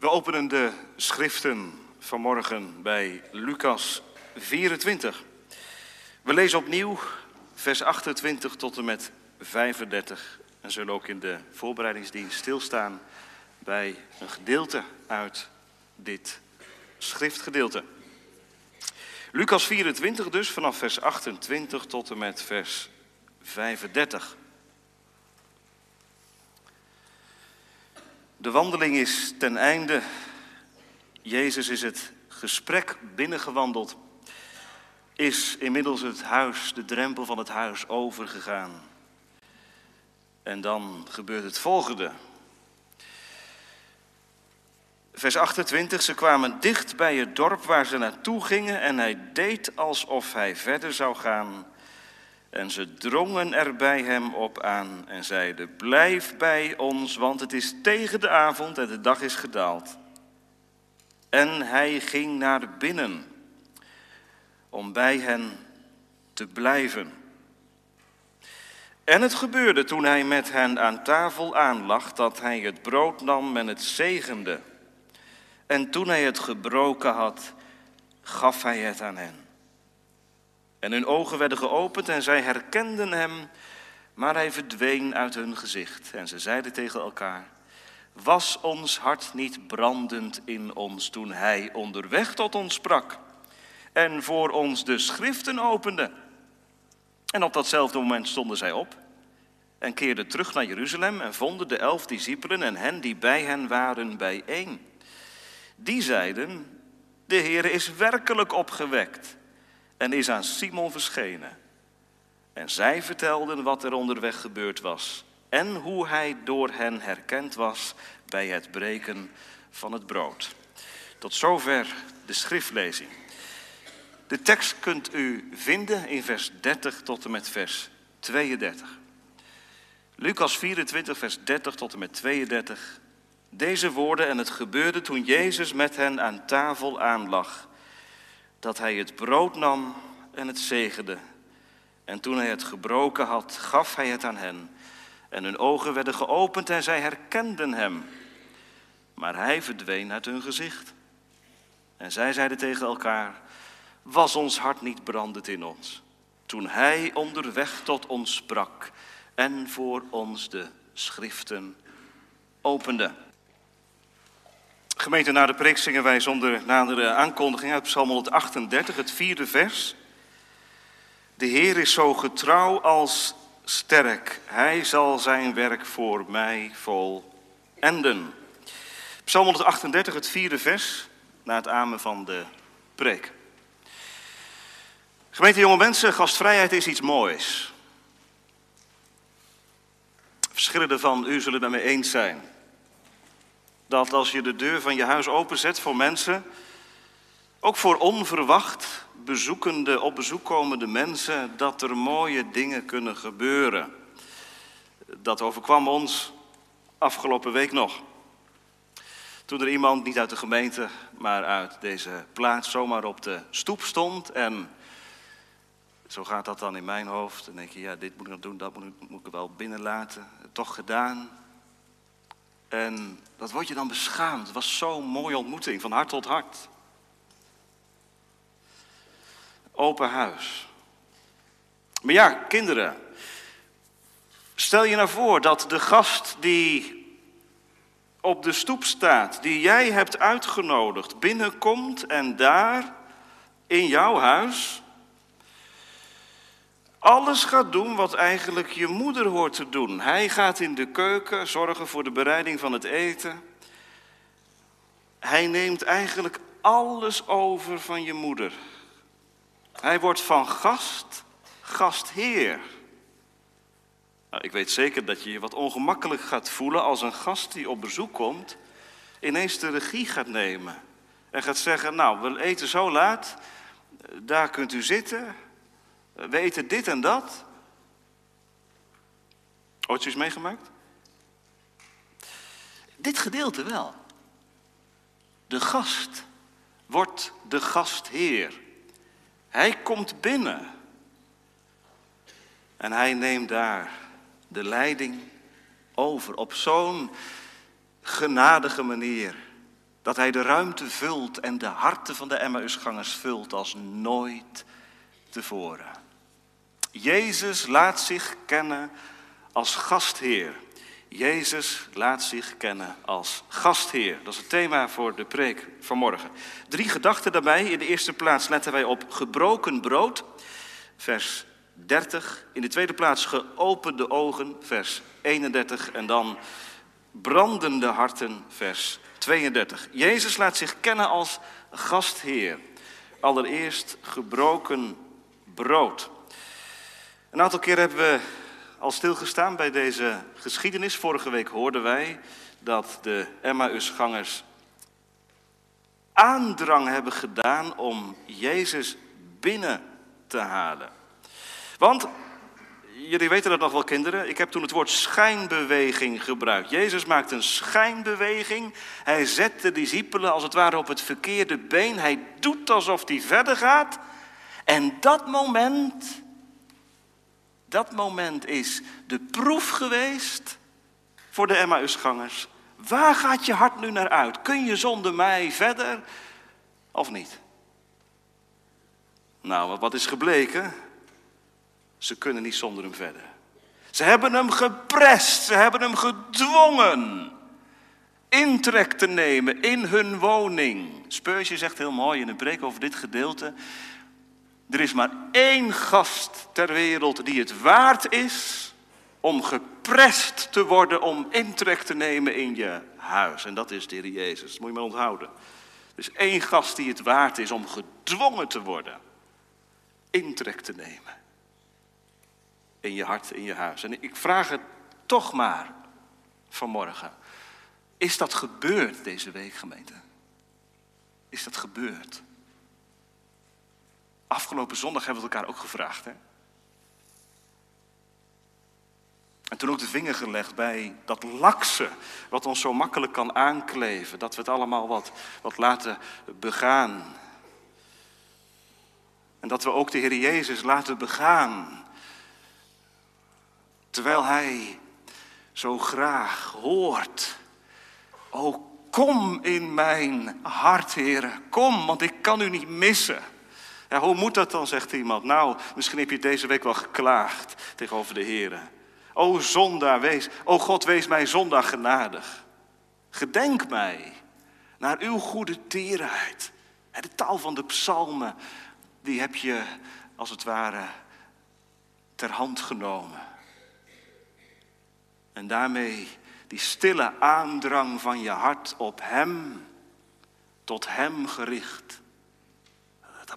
We openen de schriften vanmorgen bij Lucas 24. We lezen opnieuw vers 28 tot en met 35 en zullen ook in de voorbereidingsdienst stilstaan bij een gedeelte uit dit schriftgedeelte. Lucas 24 dus, vanaf vers 28 tot en met vers 35. De wandeling is ten einde. Jezus is het gesprek binnengewandeld. Is inmiddels het huis, de drempel van het huis overgegaan. En dan gebeurt het volgende. Vers 28, ze kwamen dicht bij het dorp waar ze naartoe gingen en hij deed alsof hij verder zou gaan. En ze drongen er bij hem op aan en zeiden: Blijf bij ons, want het is tegen de avond en de dag is gedaald. En hij ging naar binnen om bij hen te blijven. En het gebeurde toen hij met hen aan tafel aanlag dat hij het brood nam en het zegende. En toen hij het gebroken had, gaf hij het aan hen. En hun ogen werden geopend en zij herkenden hem, maar hij verdween uit hun gezicht. En ze zeiden tegen elkaar: Was ons hart niet brandend in ons toen hij onderweg tot ons sprak en voor ons de schriften opende? En op datzelfde moment stonden zij op en keerden terug naar Jeruzalem en vonden de elf discipelen en hen die bij hen waren bijeen. Die zeiden: De Heer is werkelijk opgewekt en is aan Simon verschenen. En zij vertelden wat er onderweg gebeurd was en hoe hij door hen herkend was bij het breken van het brood. Tot zover de schriftlezing. De tekst kunt u vinden in vers 30 tot en met vers 32. Lucas 24, vers 30 tot en met 32. Deze woorden en het gebeurde toen Jezus met hen aan tafel aanlag dat hij het brood nam en het zegende. En toen hij het gebroken had, gaf hij het aan hen. En hun ogen werden geopend en zij herkenden hem. Maar hij verdween uit hun gezicht. En zij zeiden tegen elkaar: Was ons hart niet brandend in ons? Toen hij onderweg tot ons sprak en voor ons de schriften opende. Gemeente, na de preek zingen wij zonder nadere aankondiging uit Psalm 138, het vierde vers. De Heer is zo getrouw als sterk. Hij zal zijn werk voor mij volenden. Psalm 138, het vierde vers, na het amen van de preek. Gemeente jonge mensen, gastvrijheid is iets moois. Verschillende van u zullen het met me eens zijn dat als je de deur van je huis openzet voor mensen, ook voor onverwacht bezoekende, op bezoek komende mensen, dat er mooie dingen kunnen gebeuren. Dat overkwam ons afgelopen week nog. Toen er iemand, niet uit de gemeente, maar uit deze plaats, zomaar op de stoep stond. En zo gaat dat dan in mijn hoofd. Dan denk je, ja, dit moet ik nog doen, dat moet ik, moet ik wel binnenlaten. Toch gedaan. En dat word je dan beschaamd. Het was zo'n mooie ontmoeting, van hart tot hart. Open huis. Maar ja, kinderen. Stel je nou voor dat de gast die op de stoep staat, die jij hebt uitgenodigd, binnenkomt en daar in jouw huis alles gaat doen wat eigenlijk je moeder hoort te doen. Hij gaat in de keuken zorgen voor de bereiding van het eten. Hij neemt eigenlijk alles over van je moeder. Hij wordt van gast, gastheer. Nou, ik weet zeker dat je je wat ongemakkelijk gaat voelen als een gast die op bezoek komt, ineens de regie gaat nemen. En gaat zeggen, nou, we eten zo laat, daar kunt u zitten, we eten dit en dat. Ooit zoiets meegemaakt? Dit gedeelte wel. De gast wordt de gastheer. Hij komt binnen. En hij neemt daar de leiding over op zo'n genadige manier. Dat hij de ruimte vult en de harten van de Emmausgangers vult als nooit tevoren. Jezus laat zich kennen als gastheer. Jezus laat zich kennen als gastheer. Dat is het thema voor de preek van morgen. Drie gedachten daarbij. In de eerste plaats letten wij op gebroken brood, vers 30. In de tweede plaats geopende ogen, vers 31. En dan brandende harten, vers 32. Jezus laat zich kennen als gastheer. Allereerst gebroken brood. Een aantal keer hebben we al stilgestaan bij deze geschiedenis. Vorige week hoorden wij dat de Emmausgangers aandrang hebben gedaan om Jezus binnen te halen. Want, jullie weten dat nog wel kinderen, ik heb toen het woord schijnbeweging gebruikt. Jezus maakt een schijnbeweging. Hij zet de discipelen als het ware op het verkeerde been. Hij doet alsof hij verder gaat. En dat moment dat moment is de proef geweest voor de Emmausgangers. Waar gaat je hart nu naar uit? Kun je zonder mij verder of niet? Nou, wat is gebleken? Ze kunnen niet zonder hem verder. Ze hebben hem geprest, ze hebben hem gedwongen intrek te nemen in hun woning. Speursje zegt heel mooi in een preek over dit gedeelte. Er is maar één gast ter wereld die het waard is om geprest te worden om intrek te nemen in je huis. En dat is de Heer Jezus. Moet je maar onthouden. Er is één gast die het waard is om gedwongen te worden intrek te nemen. In je hart, in je huis. En ik vraag het toch maar vanmorgen. Is dat gebeurd deze week, gemeente? Is dat gebeurd? Afgelopen zondag hebben we elkaar ook gevraagd. Hè? En toen ook de vinger gelegd bij dat lakse, wat ons zo makkelijk kan aankleven. Dat we het allemaal wat, wat laten begaan. En dat we ook de Heer Jezus laten begaan. Terwijl Hij zo graag hoort. O, kom in mijn hart, Heer. Kom, want ik kan u niet missen. Ja, hoe moet dat dan, zegt iemand. Nou, misschien heb je deze week wel geklaagd tegenover de Heer. O zondaar, wees, o God, wees mij zondag genadig. Gedenk mij naar uw goede tierheid. De taal van de psalmen, die heb je als het ware ter hand genomen. En daarmee die stille aandrang van je hart op Hem, tot Hem gericht.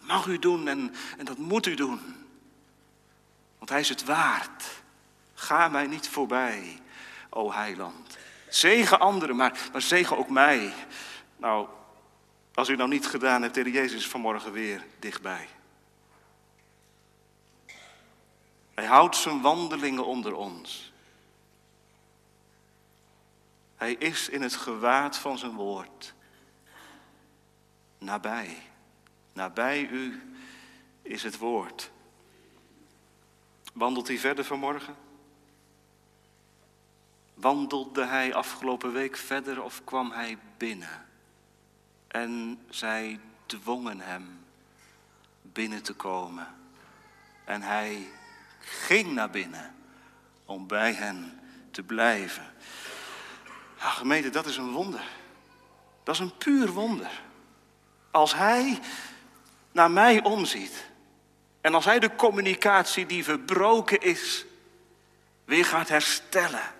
Dat mag u doen en, en dat moet u doen. Want hij is het waard. Ga mij niet voorbij, o heiland. Zegen anderen, maar, maar zegen ook mij. Nou, als u nou niet gedaan hebt, de Jezus vanmorgen weer dichtbij. Hij houdt zijn wandelingen onder ons. Hij is in het gewaad van zijn woord nabij. Nabij u is het woord. Wandelt hij verder vanmorgen? Wandelde hij afgelopen week verder of kwam hij binnen? En zij dwongen hem binnen te komen. En hij ging naar binnen om bij hen te blijven. Ja, gemeente, dat is een wonder. Dat is een puur wonder. Als hij naar mij omziet. En als hij de communicatie die verbroken is, weer gaat herstellen.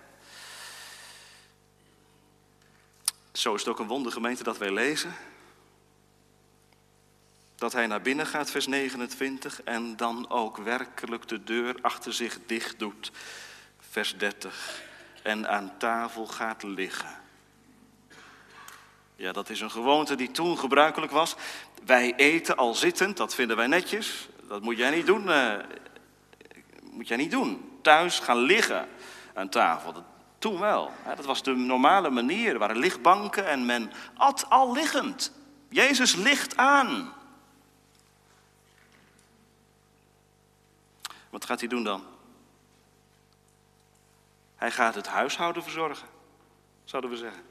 Zo is het ook een wondergemeente dat wij lezen. Dat hij naar binnen gaat, vers 29, en dan ook werkelijk de deur achter zich dicht doet, vers 30, en aan tafel gaat liggen. Ja, dat is een gewoonte die toen gebruikelijk was. Wij eten al zittend, dat vinden wij netjes. Dat moet jij niet doen. Uh, moet jij niet doen. Thuis gaan liggen aan tafel. Dat, toen wel. Dat was de normale manier. Er waren lichtbanken en men at al liggend. Jezus ligt aan. Wat gaat hij doen dan? Hij gaat het huishouden verzorgen, zouden we zeggen.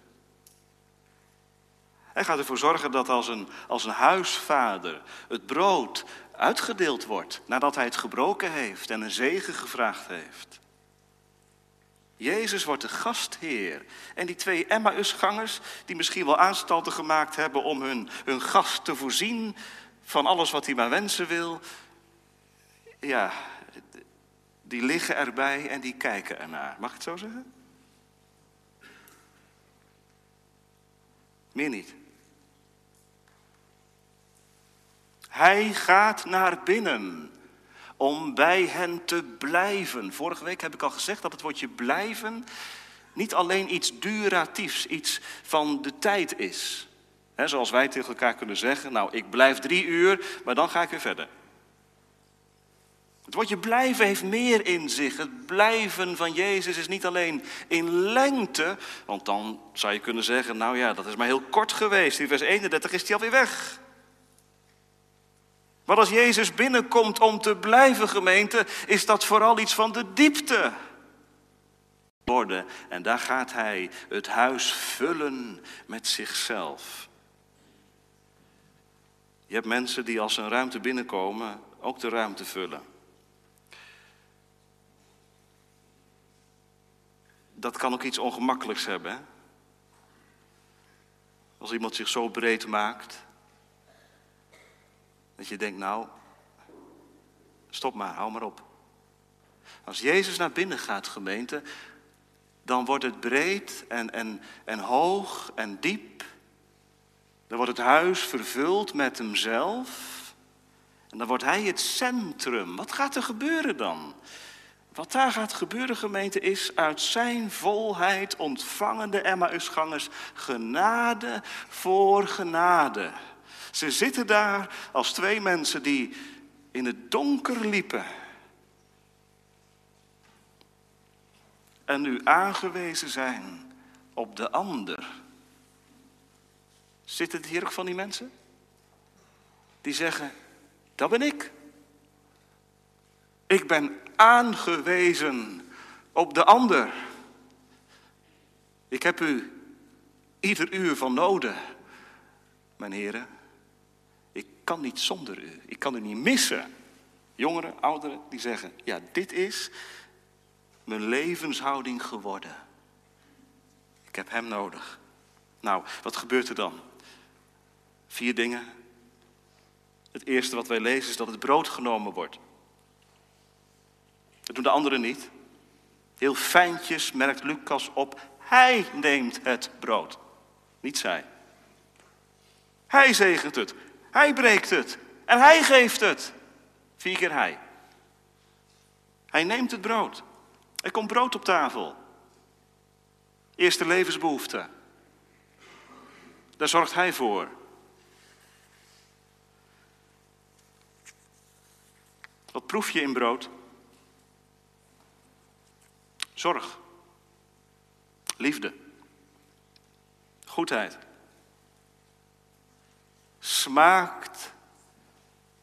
Hij gaat ervoor zorgen dat als een, als een huisvader het brood uitgedeeld wordt nadat hij het gebroken heeft en een zegen gevraagd heeft. Jezus wordt de gastheer. En die twee Emmausgangers, die misschien wel aanstalten gemaakt hebben om hun, hun gast te voorzien van alles wat hij maar wensen wil, ja, die liggen erbij en die kijken ernaar. Mag ik het zo zeggen? Meer niet. Hij gaat naar binnen om bij hen te blijven. Vorige week heb ik al gezegd dat het woordje blijven niet alleen iets duratiefs, iets van de tijd is. zoals wij tegen elkaar kunnen zeggen, nou ik blijf drie uur, maar dan ga ik weer verder. Het woordje blijven heeft meer in zich. Het blijven van Jezus is niet alleen in lengte, want dan zou je kunnen zeggen, nou ja, dat is maar heel kort geweest. In vers 31 is hij alweer weg. Maar als Jezus binnenkomt om te blijven, gemeente, is dat vooral iets van de diepte. Worden. En daar gaat hij het huis vullen met zichzelf. Je hebt mensen die als een ruimte binnenkomen ook de ruimte vullen. Dat kan ook iets ongemakkelijks hebben. Hè? Als iemand zich zo breed maakt, dat je denkt, nou, stop maar, hou maar op. Als Jezus naar binnen gaat, gemeente, dan wordt het breed en, en, en hoog en diep. Dan wordt het huis vervuld met hemzelf. En dan wordt hij het centrum. Wat gaat er gebeuren dan? Wat daar gaat gebeuren, gemeente, is uit zijn volheid ontvangen de Emmausgangers genade voor genade. Ze zitten daar als twee mensen die in het donker liepen. En nu aangewezen zijn op de ander. Zitten het hier ook van die mensen? Die zeggen, dat ben ik. Ik ben aangewezen op de ander. Ik heb u ieder uur van noden, mijn heren kan niet zonder u. Ik kan u niet missen. Jongeren, ouderen, die zeggen, ja, dit is mijn levenshouding geworden. Ik heb hem nodig. Nou, wat gebeurt er dan? Vier dingen. Het eerste wat wij lezen is dat het brood genomen wordt. Dat doen de anderen niet. Heel fijntjes merkt Lucas op, hij neemt het brood, niet zij. Hij zegent het, hij breekt het en hij geeft het. Vier keer hij. Hij neemt het brood. Er komt brood op tafel. Eerste levensbehoefte. Daar zorgt hij voor. Wat proef je in brood? Zorg. Liefde. Goedheid smaakt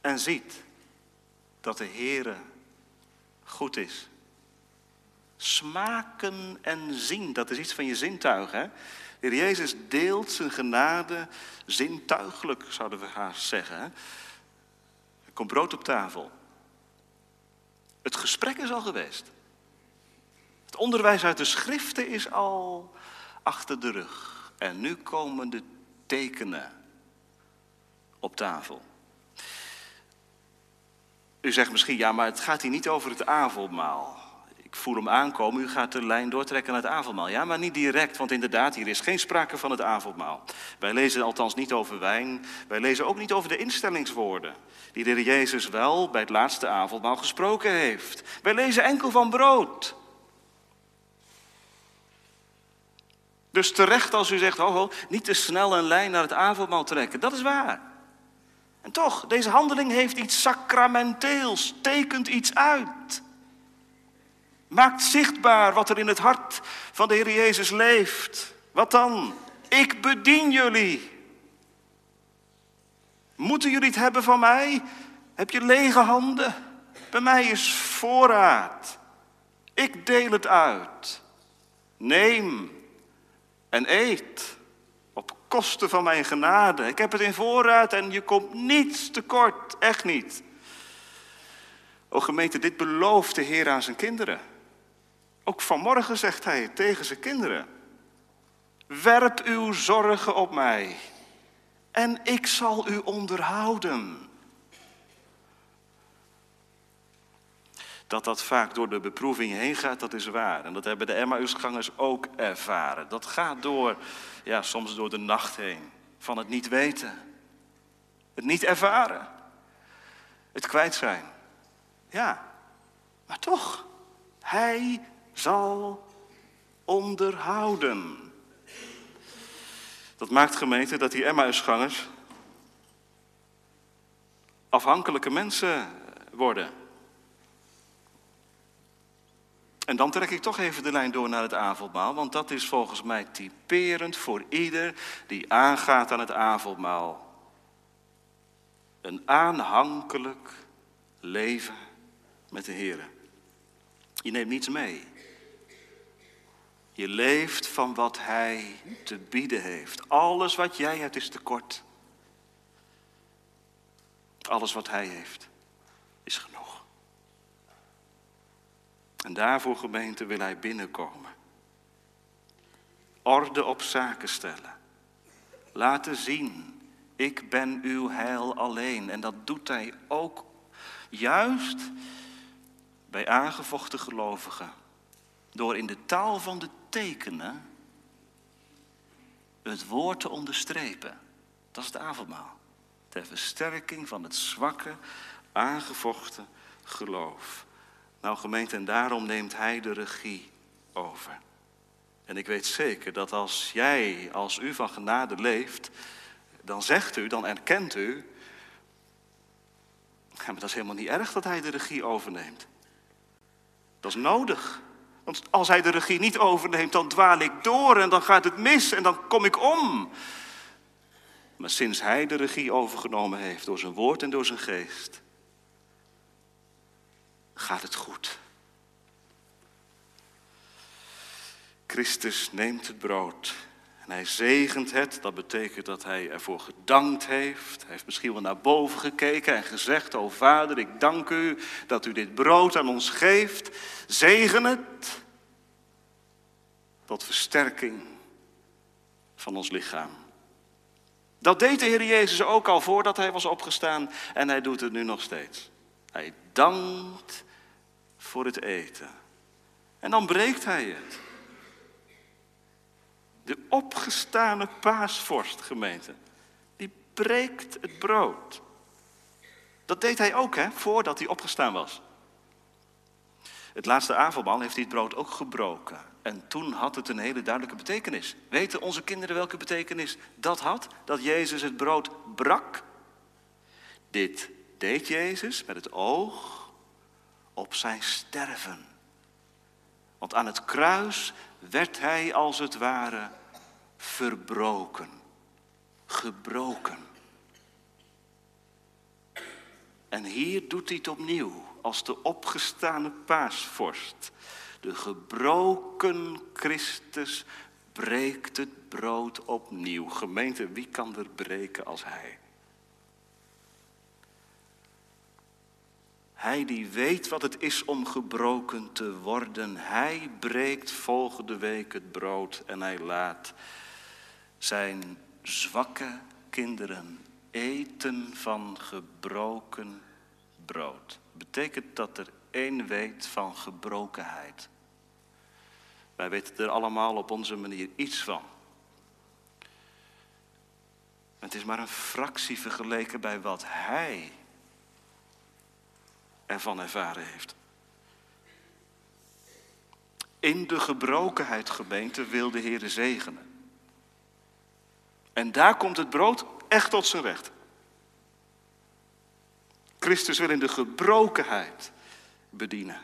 en ziet dat de Heere goed is. Smaken en zien, dat is iets van je zintuig. Hè? De Heer Jezus deelt zijn genade zintuigelijk, zouden we haast zeggen. Er komt brood op tafel. Het gesprek is al geweest. Het onderwijs uit de schriften is al achter de rug. En nu komen de tekenen op tafel. U zegt misschien, ja, maar het gaat hier niet over het avondmaal. Ik voel hem aankomen, u gaat de lijn doortrekken naar het avondmaal. Ja, maar niet direct, want inderdaad, hier is geen sprake van het avondmaal. Wij lezen althans niet over wijn, wij lezen ook niet over de instellingswoorden... die de Jezus wel bij het laatste avondmaal gesproken heeft. Wij lezen enkel van brood. Dus terecht als u zegt, ho, ho, niet te snel een lijn naar het avondmaal trekken. Dat is waar. En toch, deze handeling heeft iets sacramenteels, tekent iets uit. Maakt zichtbaar wat er in het hart van de Heer Jezus leeft. Wat dan? Ik bedien jullie. Moeten jullie het hebben van mij? Heb je lege handen? Bij mij is voorraad. Ik deel het uit. Neem en eet koste van mijn genade. Ik heb het in voorraad en je komt niets tekort, echt niet. O gemeente, dit belooft de Heer aan zijn kinderen. Ook vanmorgen zegt hij tegen zijn kinderen. Werp uw zorgen op mij en ik zal u onderhouden. Dat dat vaak door de beproeving heen gaat, dat is waar. En dat hebben de Emmausgangers ook ervaren. Dat gaat door, ja, soms door de nacht heen. Van het niet weten. Het niet ervaren. Het kwijt zijn. Ja, maar toch. Hij zal onderhouden. Dat maakt gemeente dat die Emmausgangers afhankelijke mensen worden. En dan trek ik toch even de lijn door naar het avondmaal, want dat is volgens mij typerend voor ieder die aangaat aan het avondmaal. Een aanhankelijk leven met de Heer. Je neemt niets mee. Je leeft van wat Hij te bieden heeft. Alles wat jij hebt is tekort. Alles wat Hij heeft is genoeg. En daarvoor, gemeente, wil Hij binnenkomen. Orde op zaken stellen. Laten zien, ik ben uw heil alleen. En dat doet Hij ook juist bij aangevochten gelovigen. Door in de taal van de tekenen het woord te onderstrepen. Dat is het avondmaal. Ter versterking van het zwakke, aangevochten geloof. Nou gemeente, en daarom neemt hij de regie over. En ik weet zeker dat als jij, als u van genade leeft, dan zegt u, dan erkent u, maar dat is helemaal niet erg dat hij de regie overneemt. Dat is nodig. Want als hij de regie niet overneemt, dan dwaal ik door en dan gaat het mis en dan kom ik om. Maar sinds hij de regie overgenomen heeft door zijn woord en door zijn geest, gaat het goed. Christus neemt het brood en hij zegent het. Dat betekent dat hij ervoor gedankt heeft. Hij heeft misschien wel naar boven gekeken en gezegd: O Vader, ik dank u dat u dit brood aan ons geeft. Zegen het tot versterking van ons lichaam. Dat deed de Heer Jezus ook al voordat hij was opgestaan en hij doet het nu nog steeds. Hij dankt voor het eten. En dan breekt hij het. De opgestane paasvorst, gemeente, die breekt het brood. Dat deed hij ook, hè, voordat hij opgestaan was. Het laatste avondmaal heeft hij het brood ook gebroken. En toen had het een hele duidelijke betekenis. Weten onze kinderen welke betekenis dat had? Dat Jezus het brood brak? Dit deed Jezus met het oog op zijn sterven. Want aan het kruis werd hij als het ware verbroken, gebroken. En hier doet hij het opnieuw als de opgestane paasvorst. De gebroken Christus breekt het brood opnieuw. Gemeente, wie kan er breken als hij? Hij die weet wat het is om gebroken te worden, hij breekt volgende week het brood en hij laat zijn zwakke kinderen eten van gebroken brood. Betekent dat er één weet van gebrokenheid. Wij weten er allemaal op onze manier iets van. Het is maar een fractie vergeleken bij wat hij ervan ervaren heeft. In de gebrokenheid, gemeente, wil de Heer zegenen. En daar komt het brood echt tot zijn recht. Christus wil in de gebrokenheid bedienen.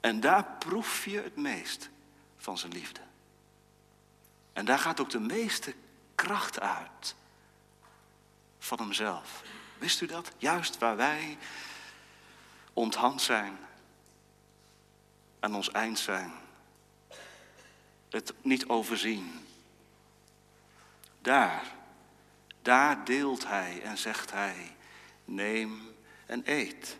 En daar proef je het meest van zijn liefde. En daar gaat ook de meeste kracht uit van hemzelf. Wist u dat? Juist waar wij onthand zijn, aan ons eind zijn, het niet overzien, Daar, daar deelt hij en zegt hij, neem en eet.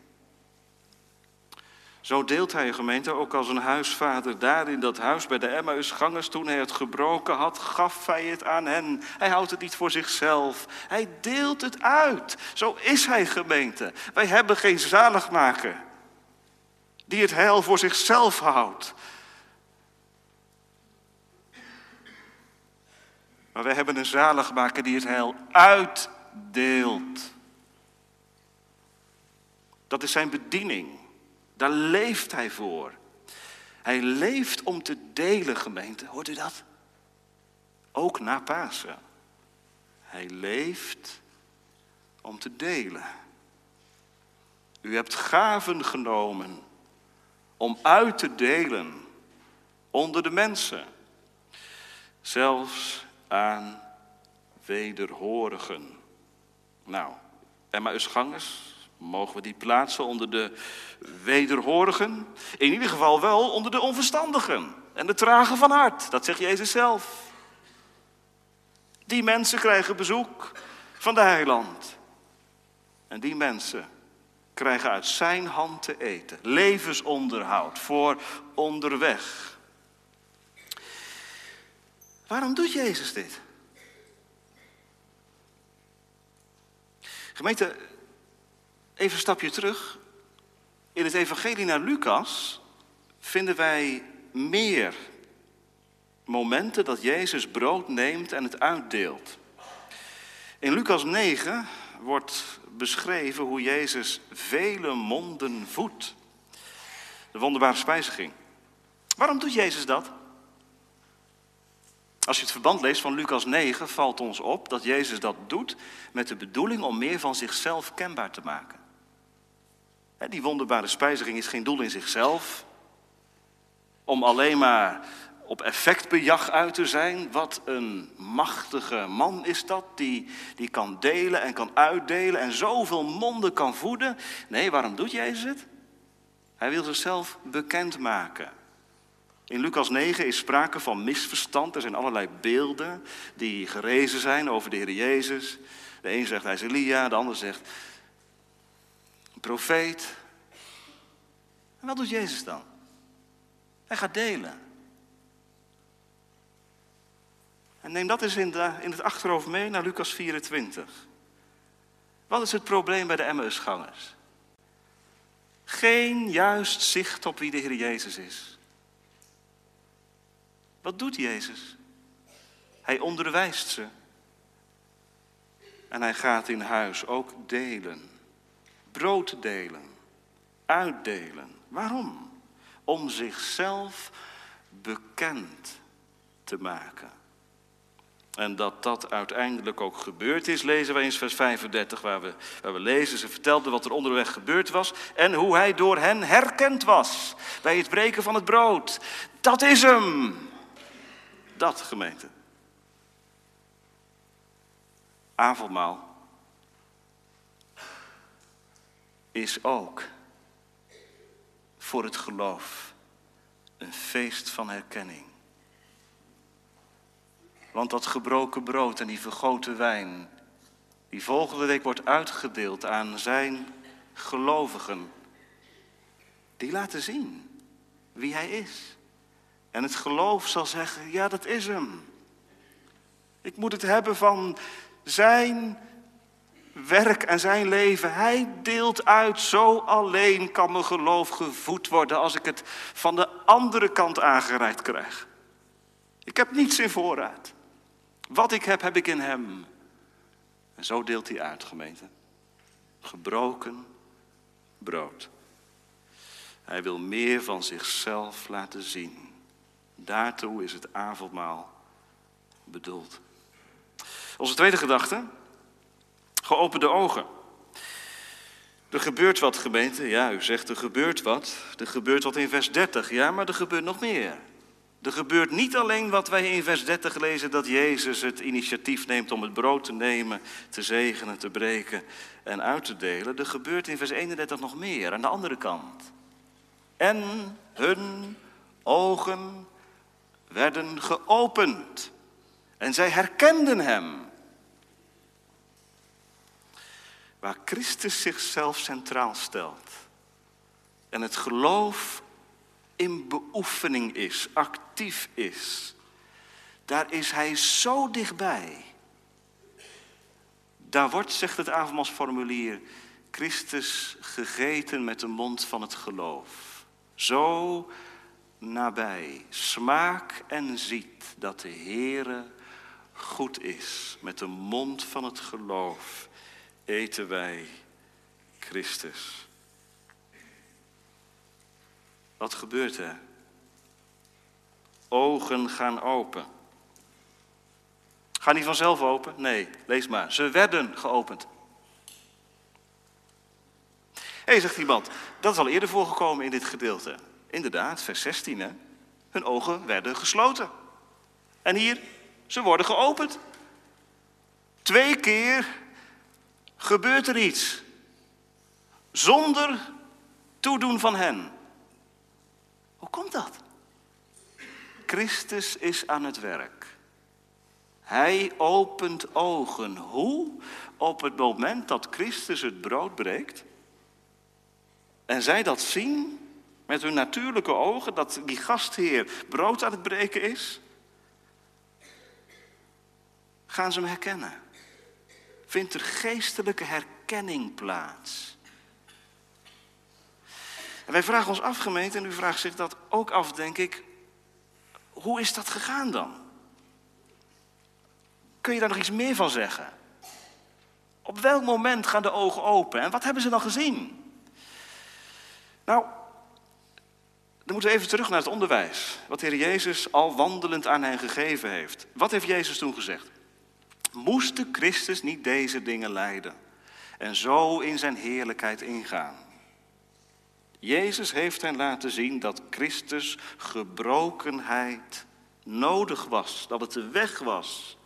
Zo deelt hij, gemeente, ook als een huisvader daar in dat huis bij de Emmausgangers. Toen hij het gebroken had, gaf hij het aan hen. Hij houdt het niet voor zichzelf. Hij deelt het uit. Zo is hij, gemeente. Wij hebben geen zaligmaker die het heil voor zichzelf houdt. Maar wij hebben een zaligmaker die het heil uitdeelt. Dat is zijn bediening. Daar leeft hij voor. Hij leeft om te delen, gemeente. Hoort u dat? Ook na Pasen. Hij leeft om te delen. U hebt gaven genomen om uit te delen onder de mensen. Zelfs aan wederhorigen. Nou, Emmausgangers, mogen we die plaatsen onder de wederhorigen? In ieder geval wel onder de onverstandigen en de tragen van hart. Dat zegt Jezus zelf. Die mensen krijgen bezoek van de heiland. En die mensen krijgen uit zijn hand te eten. Levensonderhoud voor onderweg. Waarom doet Jezus dit? Gemeente, even een stapje terug. In het evangelie naar Lucas vinden wij meer momenten dat Jezus brood neemt en het uitdeelt. In Lucas 9 wordt beschreven hoe Jezus vele monden voedt. De wonderbare spijziging. Waarom doet Jezus dat? Als je het verband leest van Lucas 9, valt ons op dat Jezus dat doet met de bedoeling om meer van zichzelf kenbaar te maken. Die wonderbare spijziging is geen doel in zichzelf, om alleen maar op effectbejag uit te zijn. Wat een machtige man is dat, die, die kan delen en kan uitdelen en zoveel monden kan voeden. Nee, waarom doet Jezus het? Hij wil zichzelf bekendmaken. In Lucas 9 is sprake van misverstand. Er zijn allerlei beelden die gerezen zijn over de Heer Jezus. De een zegt hij is Elia, de ander zegt profeet. En wat doet Jezus dan? Hij gaat delen. En neem dat eens in, in het achterhoofd mee naar Lucas 24. Wat is het probleem bij de Emmausgangers? Geen juist zicht op wie de Heer Jezus is. Wat doet Jezus? Hij onderwijst ze. En hij gaat in huis ook delen. Brood delen. Uitdelen. Waarom? Om zichzelf bekend te maken. En dat dat uiteindelijk ook gebeurd is, lezen wij in vers 35, waar we, waar we lezen. Ze vertelde wat er onderweg gebeurd was en hoe hij door hen herkend was bij het breken van het brood. Dat is hem. Dat, gemeente. Avondmaal is ook voor het geloof een feest van herkenning. Want dat gebroken brood en die vergoten wijn, die volgende week wordt uitgedeeld aan zijn gelovigen, die laten zien wie hij is. En het geloof zal zeggen, ja dat is hem. Ik moet het hebben van zijn werk en zijn leven. Hij deelt uit, zo alleen kan mijn geloof gevoed worden als ik het van de andere kant aangereikt krijg. Ik heb niets in voorraad. Wat ik heb, heb ik in hem. En zo deelt hij uit, gemeente. Gebroken brood. Hij wil meer van zichzelf laten zien. Daartoe is het avondmaal bedoeld. Onze tweede gedachte. Geopende ogen. Er gebeurt wat, gemeente. Ja, u zegt er gebeurt wat. Er gebeurt wat in vers 30. Ja, maar er gebeurt nog meer. Er gebeurt niet alleen wat wij in vers 30 lezen, dat Jezus het initiatief neemt om het brood te nemen, te zegenen, te breken en uit te delen. Er gebeurt in vers 31 nog meer, aan de andere kant. En hun ogen werden geopend. En zij herkenden hem. Waar Christus zichzelf centraal stelt en het geloof in beoefening is, actief is, daar is hij zo dichtbij. Daar wordt, zegt het avondmaalsformulier, Christus gegeten met de mond van het geloof. Zo nabij. Smaak en ziet dat de Heere goed is. Met de mond van het geloof eten wij Christus. Wat gebeurt er? Ogen gaan open. Gaan die vanzelf open? Nee, lees maar. Ze werden geopend. Hé, hey, zegt iemand, dat is al eerder voorgekomen in dit gedeelte. Inderdaad, vers 16 hè. Hun ogen werden gesloten. En hier, ze worden geopend. Twee keer gebeurt er iets. Zonder toedoen van hen. Hoe komt dat? Christus is aan het werk. Hij opent ogen. Hoe? Op het moment dat Christus het brood breekt. En zij dat zien met hun natuurlijke ogen, dat die gastheer brood aan het breken is. Gaan ze hem herkennen? Vindt er geestelijke herkenning plaats? En wij vragen ons af, gemeente, en u vraagt zich dat ook af, denk ik. Hoe is dat gegaan dan? Kun je daar nog iets meer van zeggen? Op welk moment gaan de ogen open en wat hebben ze dan gezien? Nou, dan moeten we even terug naar het onderwijs. Wat de Heer Jezus al wandelend aan hen gegeven heeft. Wat heeft Jezus toen gezegd? Moest de Christus niet deze dingen lijden en zo in zijn heerlijkheid ingaan? Jezus heeft hen laten zien dat Christus gebrokenheid nodig was, dat het de weg was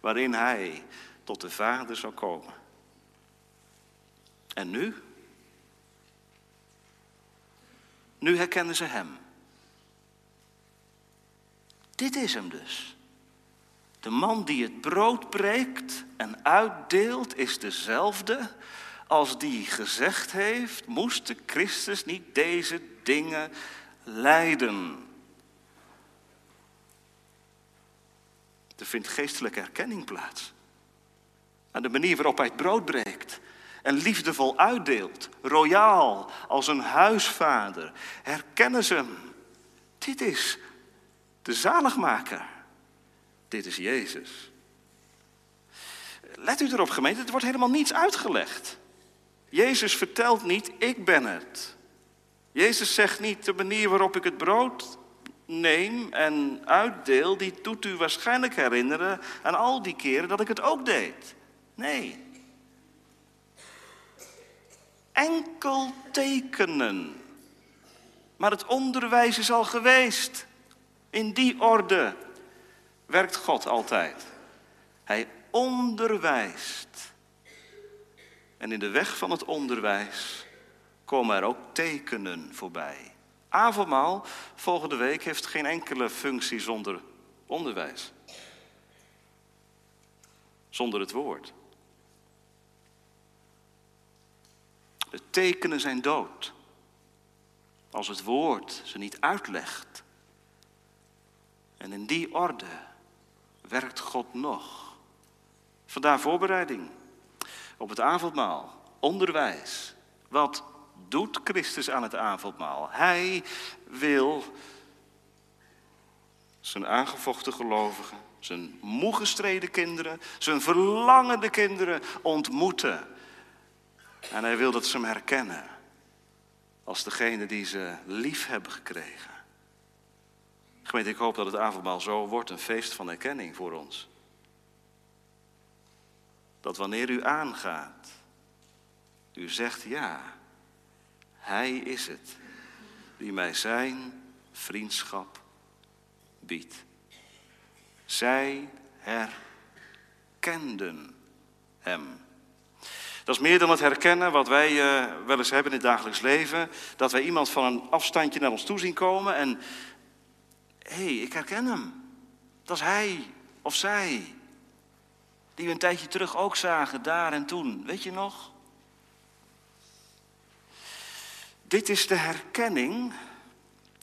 waarin hij tot de Vader zou komen. En nu? Nu herkennen ze hem. Dit is hem dus. De man die het brood breekt en uitdeelt is dezelfde als die gezegd heeft, moest de Christus niet deze dingen lijden? Er vindt geestelijke erkenning plaats. Aan de manier waarop hij het brood breekt en liefdevol uitdeelt, royaal als een huisvader, herkennen ze hem. Dit is de zaligmaker. Dit is Jezus. Let u erop, gemeente, er wordt helemaal niets uitgelegd. Jezus vertelt niet, ik ben het. Jezus zegt niet, de manier waarop ik het brood neem en uitdeel, die doet u waarschijnlijk herinneren aan al die keren dat ik het ook deed. Nee. Enkel tekenen. Maar het onderwijs is al geweest. In die orde werkt God altijd. Hij onderwijst. En in de weg van het onderwijs komen er ook tekenen voorbij. Avondmaal volgende week heeft geen enkele functie zonder onderwijs. Zonder het woord. De tekenen zijn dood. Als het woord ze niet uitlegt. En in die orde werkt God nog. Vandaar voorbereiding op het avondmaal, onderwijs. Wat doet Christus aan het avondmaal? Hij wil zijn aangevochten gelovigen, zijn moe gestreden kinderen, zijn verlangende kinderen ontmoeten. En hij wil dat ze hem herkennen als degene die ze lief hebben gekregen. Gemeente, ik hoop dat het avondmaal zo wordt, een feest van herkenning voor ons dat wanneer u aangaat, u zegt ja, Hij is het die mij zijn vriendschap biedt. Zij herkenden Hem. Dat is meer dan het herkennen wat wij uh, wel eens hebben in het dagelijks leven. Dat wij iemand van een afstandje naar ons toe zien komen en hé, hey, ik herken hem. Dat is hij. Of zij, die we een tijdje terug ook zagen, daar en toen. Weet je nog? Dit is de herkenning,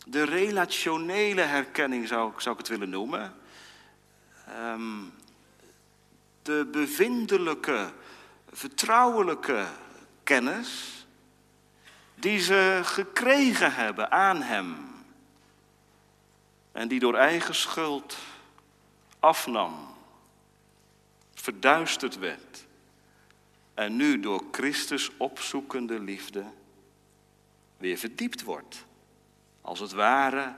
de relationele herkenning zou, zou ik het willen noemen. Ehm, de bevindelijke, vertrouwelijke kennis die ze gekregen hebben aan Hem. En die door eigen schuld afnam, verduisterd werd. En nu door Christus opzoekende liefde weer verdiept wordt. Als het ware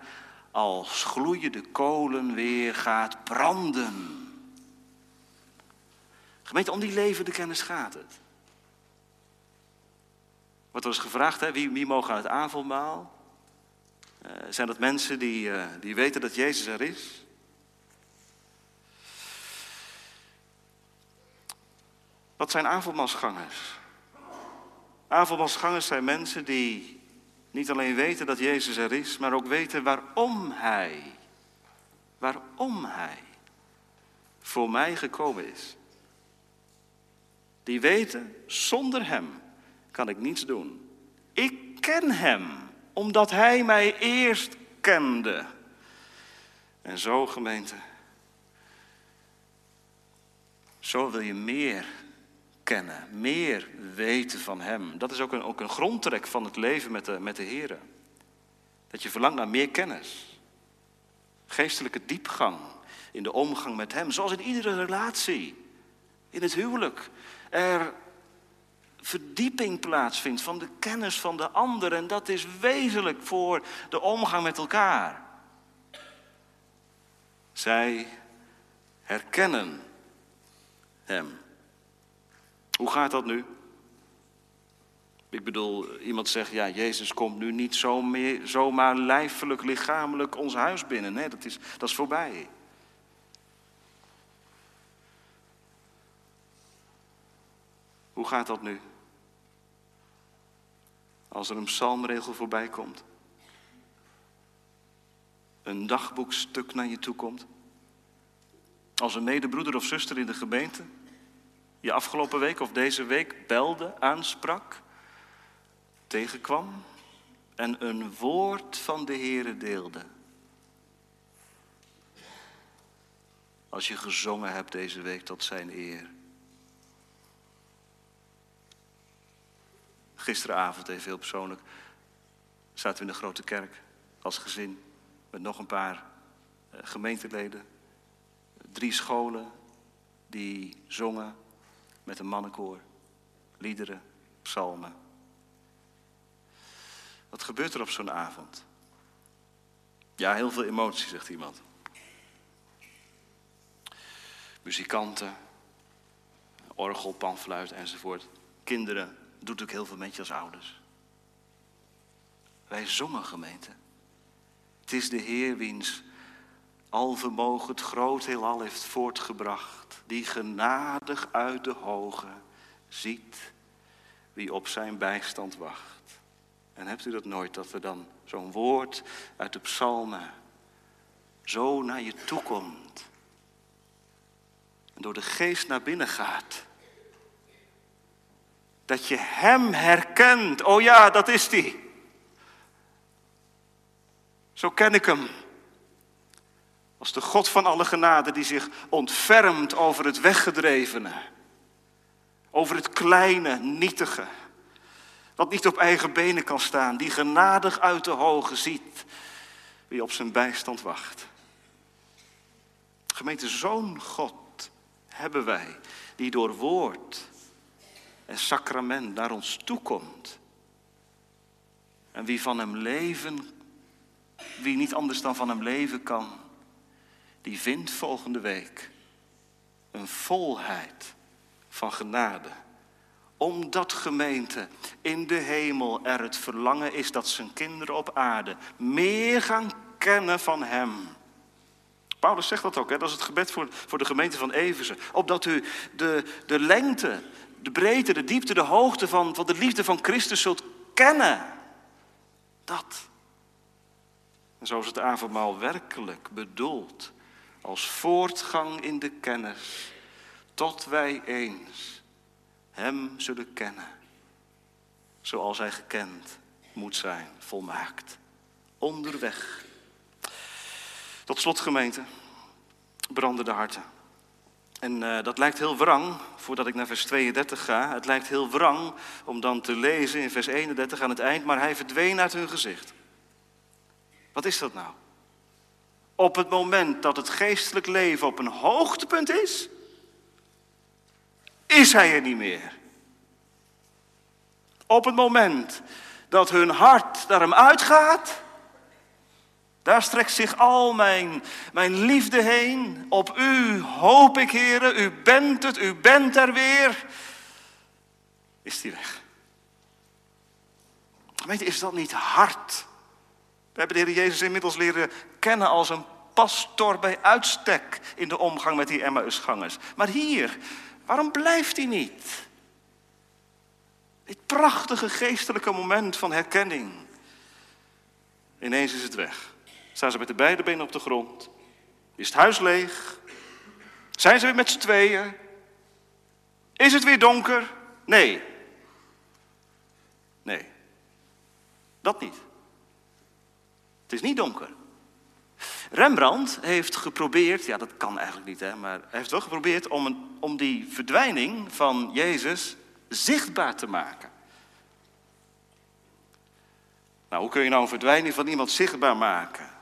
als gloeiende kolen weer gaat branden. Gemeente, om die levende kennis gaat het. Wordt er gevraagd, hè, wie, wie mogen aan het avondmaal? Uh, zijn dat mensen die, uh, die weten dat Jezus er is? Wat zijn avondmaalsgangers? Avondmaalsgangers zijn mensen die niet alleen weten dat Jezus er is, maar ook weten waarom Hij, waarom Hij voor mij gekomen is. Die weten, zonder Hem kan ik niets doen. Ik ken Hem, omdat Hij mij eerst kende. En zo, gemeente, zo wil je meer kennen, meer weten van Hem. Dat is ook een, ook een grondtrek van het leven met de, met de Heer. Dat je verlangt naar meer kennis. Geestelijke diepgang in de omgang met Hem, zoals in iedere relatie. In het huwelijk. Er verdieping plaatsvindt van de kennis van de ander. En dat is wezenlijk voor de omgang met elkaar. Zij herkennen Hem. Hoe gaat dat nu? Ik bedoel, iemand zegt, ja, Jezus komt nu niet zo meer, zomaar lijfelijk, lichamelijk ons huis binnen. Nee, dat is, dat is voorbij. Hoe gaat dat nu? Als er een psalmregel voorbij komt. Een dagboekstuk naar je toe komt. Als een medebroeder of zuster in de gemeente je afgelopen week of deze week belde, aansprak, tegenkwam en een woord van de Heere deelde. Als je gezongen hebt deze week tot zijn eer. Gisteravond, even heel persoonlijk, zaten we in de grote kerk als gezin met nog een paar eh, gemeenteleden. Drie scholen die zongen met een mannenkoor, liederen, psalmen. Wat gebeurt er op zo'n avond? Ja, heel veel emotie, zegt iemand. Muzikanten, orgel, panfluit enzovoort. Kinderen, doet ook heel veel met je als ouders. Wij zongen gemeente. Het is de Heer wiens alvermogen het groot heelal heeft voortgebracht, die genadig uit de hoge ziet wie op zijn bijstand wacht. En hebt u dat nooit, dat er dan zo'n woord uit de psalmen zo naar je toe komt en door de geest naar binnen gaat? Dat je Hem herkent. Oh ja, dat is die. Zo ken ik Hem. Als de God van alle genade die zich ontfermt over het weggedrevene. Over het kleine, nietige. Wat niet op eigen benen kan staan. Die genadig uit de hoge ziet wie op zijn bijstand wacht. Gemeente, zo'n God hebben wij. Die door woord en sacrament naar ons toekomt. En wie van hem leven, wie niet anders dan van hem leven kan die vindt volgende week een volheid van genade. Omdat gemeente in de hemel er het verlangen is dat zijn kinderen op aarde meer gaan kennen van Hem. Paulus zegt dat ook, hè? dat is het gebed voor, voor de gemeente van Eversen. Opdat u de, de lengte, de breedte, de diepte, de hoogte van, van de liefde van Christus zult kennen. Dat. En zo is het avondmaal werkelijk bedoeld als voortgang in de kennis, tot wij eens Hem zullen kennen, zoals Hij gekend moet zijn, volmaakt, onderweg. Tot slot gemeente, brandende harten. En uh, dat lijkt heel wrang, voordat ik naar vers 32 ga. Het lijkt heel wrang om dan te lezen in vers 31 aan het eind, maar hij verdween uit hun gezicht. Wat is dat nou? Op het moment dat het geestelijk leven op een hoogtepunt is, is hij er niet meer. Op het moment dat hun hart naar hem uitgaat, daar strekt zich al mijn, mijn liefde heen. Op u hoop ik, heren, u bent het, u bent er weer. Is die weg. Gemeente, is dat niet hard? We hebben de Heer Jezus inmiddels leren kennen als een pastor bij uitstek in de omgang met die Emmausgangers. Maar hier, waarom blijft hij niet? Dit prachtige geestelijke moment van herkenning. Ineens is het weg. Staan ze met de beide benen op de grond? Is het huis leeg? Zijn ze weer met z'n tweeën? Is het weer donker? Nee. Nee. Dat niet. Het is niet donker. Rembrandt heeft geprobeerd, ja dat kan eigenlijk niet, hè, maar hij heeft wel geprobeerd om, een, om die verdwijning van Jezus zichtbaar te maken. Nou, hoe kun je nou een verdwijning van iemand zichtbaar maken?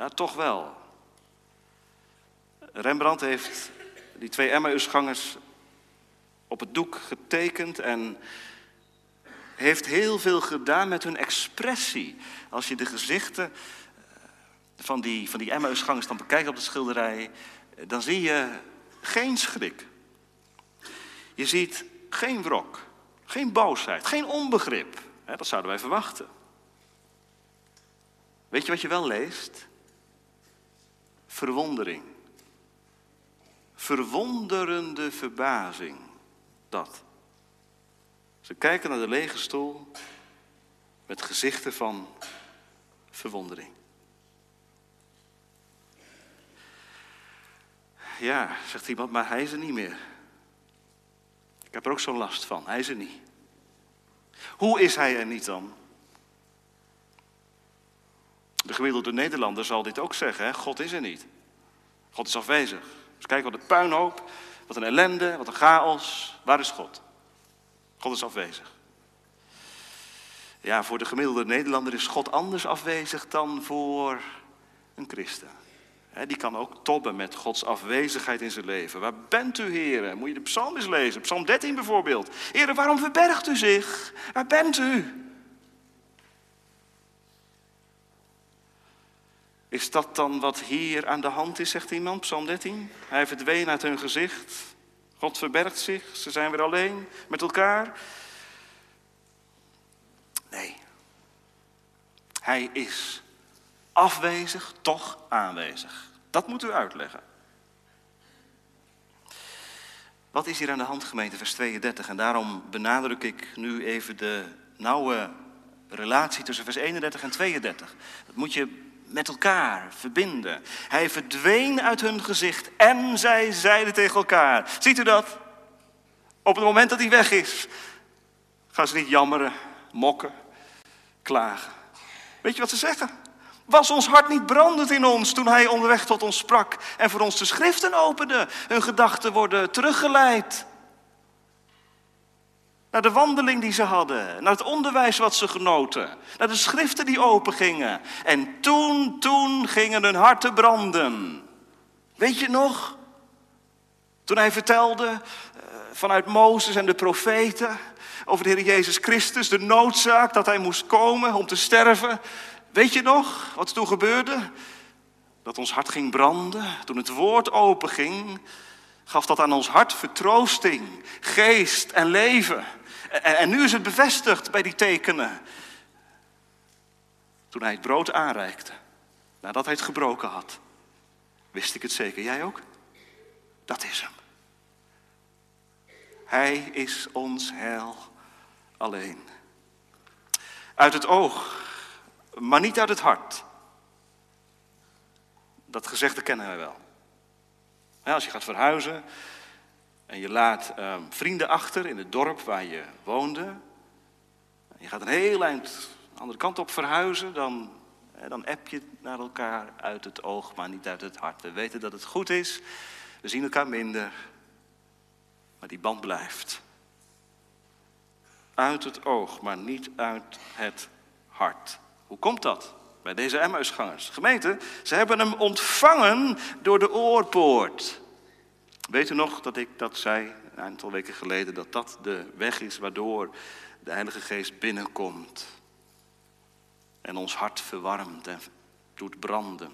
Ja, toch wel. Rembrandt heeft die twee Emmausgangers op het doek getekend en heeft heel veel gedaan met hun expressie. Als je de gezichten eh, van die, van die Emmausgangers dan bekijkt op de schilderij, eh, dan zie je geen schrik. Je ziet geen wrok, geen boosheid, geen onbegrip. Dat zouden wij verwachten. Weet je wat je wel leest? Verwondering. Verwonderende verbazing. Dat. Ze kijken naar de lege stoel met gezichten van verwondering. Ja, zegt iemand, maar hij is er niet meer. Ik heb er ook zo'n last van. Hij is er niet. Hoe is hij er niet dan? De gemiddelde Nederlander zal dit ook zeggen. Hè? God is er niet. God is afwezig. Dus kijk wat een puinhoop, wat een ellende, wat een chaos. Waar is God? God is afwezig. Ja, voor de gemiddelde Nederlander is God anders afwezig dan voor een christen. die kan ook tobben met Gods afwezigheid in zijn leven. Waar bent u, heren? Moet je de psalm eens lezen. Psalm 13 bijvoorbeeld. Heren, waarom verbergt u zich? Waar bent u? Is dat dan wat hier aan de hand is, zegt iemand, Psalm 13? Hij verdween uit hun gezicht. God verbergt zich, ze zijn weer alleen met elkaar. Nee. Hij is afwezig, toch aanwezig. Dat moet u uitleggen. Wat is hier aan de hand, gemeente, vers 32? En daarom benadruk ik nu even de nauwe relatie tussen vers 31 en 32. Dat moet je met elkaar verbinden. Hij verdween uit hun gezicht en zij zeiden tegen elkaar. Ziet u dat? Op het moment dat hij weg is, gaan ze niet jammeren, mokken, klagen. Weet je wat ze zeggen? Was ons hart niet brandend in ons toen hij onderweg tot ons sprak en voor ons de schriften opende? Hun gedachten worden teruggeleid. Naar de wandeling die ze hadden, naar het onderwijs wat ze genoten, naar de schriften die opengingen. En toen, toen gingen hun harten branden. Weet je nog? Toen hij vertelde eh, vanuit Mozes en de profeten over de Heer Jezus Christus, de noodzaak dat hij moest komen om te sterven. Weet je nog wat toen gebeurde? Dat ons hart ging branden. Toen het woord openging, gaf dat aan ons hart vertroosting, geest en leven. En, en nu is het bevestigd bij die tekenen. Toen hij het brood aanreikte, nadat hij het gebroken had, wist ik het zeker. Jij ook? Dat is hem. Hij is ons heil alleen. Uit het oog, maar niet uit het hart. Dat gezegde kennen wij wel. als je gaat verhuizen en je laat ehm, vrienden achter in het dorp waar je woonde. Je gaat een heel eind de andere kant op verhuizen, dan, dan app je naar elkaar uit het oog, maar niet uit het hart. We weten dat het goed is, we zien elkaar minder, maar die band blijft. Uit het oog, maar niet uit het hart. Hoe komt dat? Bij deze Emmausgangers. Gemeente, ze hebben hem ontvangen door de oorpoort. Weet u nog dat ik dat zei een aantal weken geleden, dat dat de weg is waardoor de Heilige Geest binnenkomt en ons hart verwarmt en doet branden.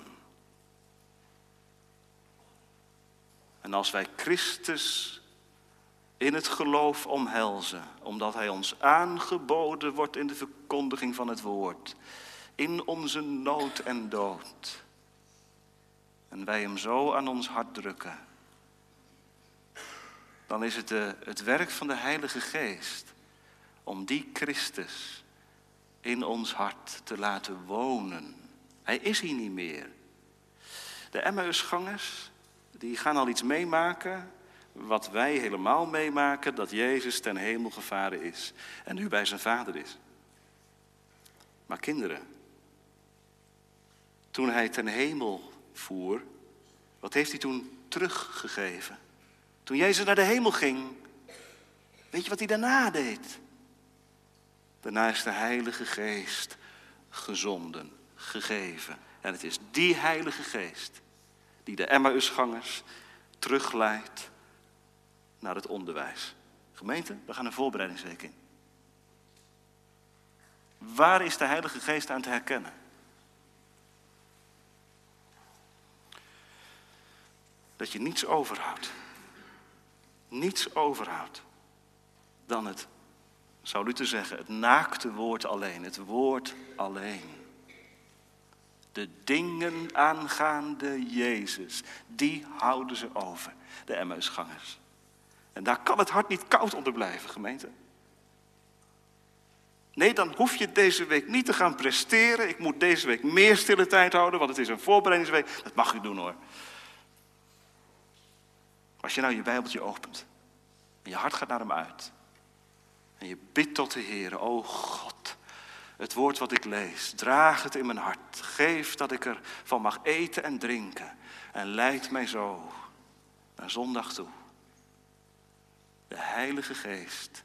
En als wij Christus in het geloof omhelzen, omdat Hij ons aangeboden wordt in de verkondiging van het woord, in onze nood en dood, en wij Hem zo aan ons hart drukken, dan is het de, het werk van de Heilige Geest om die Christus in ons hart te laten wonen. Hij is hier niet meer. De Emmausgangers, die gaan al iets meemaken wat wij helemaal meemaken, dat Jezus ten hemel gevaren is en nu bij zijn vader is. Maar kinderen, toen hij ten hemel voer, wat heeft hij toen teruggegeven? Toen Jezus naar de hemel ging, weet je wat hij daarna deed? Daarna is de Heilige Geest gezonden, gegeven. En het is die Heilige Geest die de Emmausgangers terugleidt naar het onderwijs. Gemeente, we gaan een voorbereidingsweek in. Waar is de Heilige Geest aan te herkennen? Dat je niets overhoudt. Niets overhoudt dan het zou Luther zeggen, het naakte woord alleen, het woord alleen. De dingen aangaande Jezus, die houden ze over, de Emmausgangers. En daar kan het hart niet koud onder blijven, gemeente. Nee, dan hoef je deze week niet te gaan presteren. Ik moet deze week meer stille tijd houden, want het is een voorbereidingsweek. Dat mag u doen hoor. Als je nou je Bijbeltje opent en je hart gaat naar hem uit. En je bidt tot de Heer, o God, het woord wat ik lees, draag het in mijn hart. Geef dat ik er van mag eten en drinken. En leid mij zo naar zondag toe. De Heilige Geest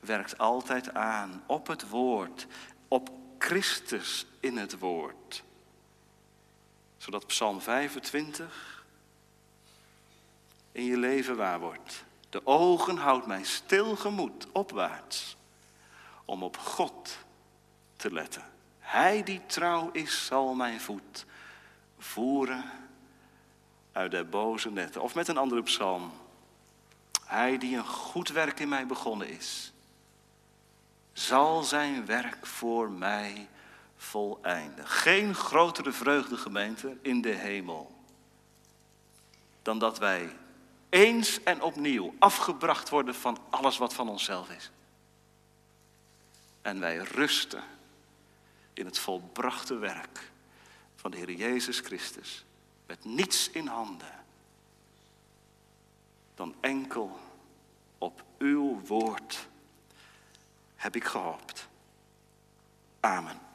werkt altijd aan op het woord, op Christus in het woord. Zodat Psalm 25 in je leven waar wordt. De ogen houdt mijn stil gemoed opwaarts om op God te letten. Hij die trouw is, zal mijn voet voeren uit de boze netten. Of met een andere psalm. Hij die een goed werk in mij begonnen is, zal zijn werk voor mij voleinden. Geen grotere vreugde, gemeente, in de hemel dan dat wij eens en opnieuw afgebracht worden van alles wat van onszelf is. En wij rusten in het volbrachte werk van de Heer Jezus Christus. Met niets in handen dan enkel op uw woord heb ik gehoopt. Amen.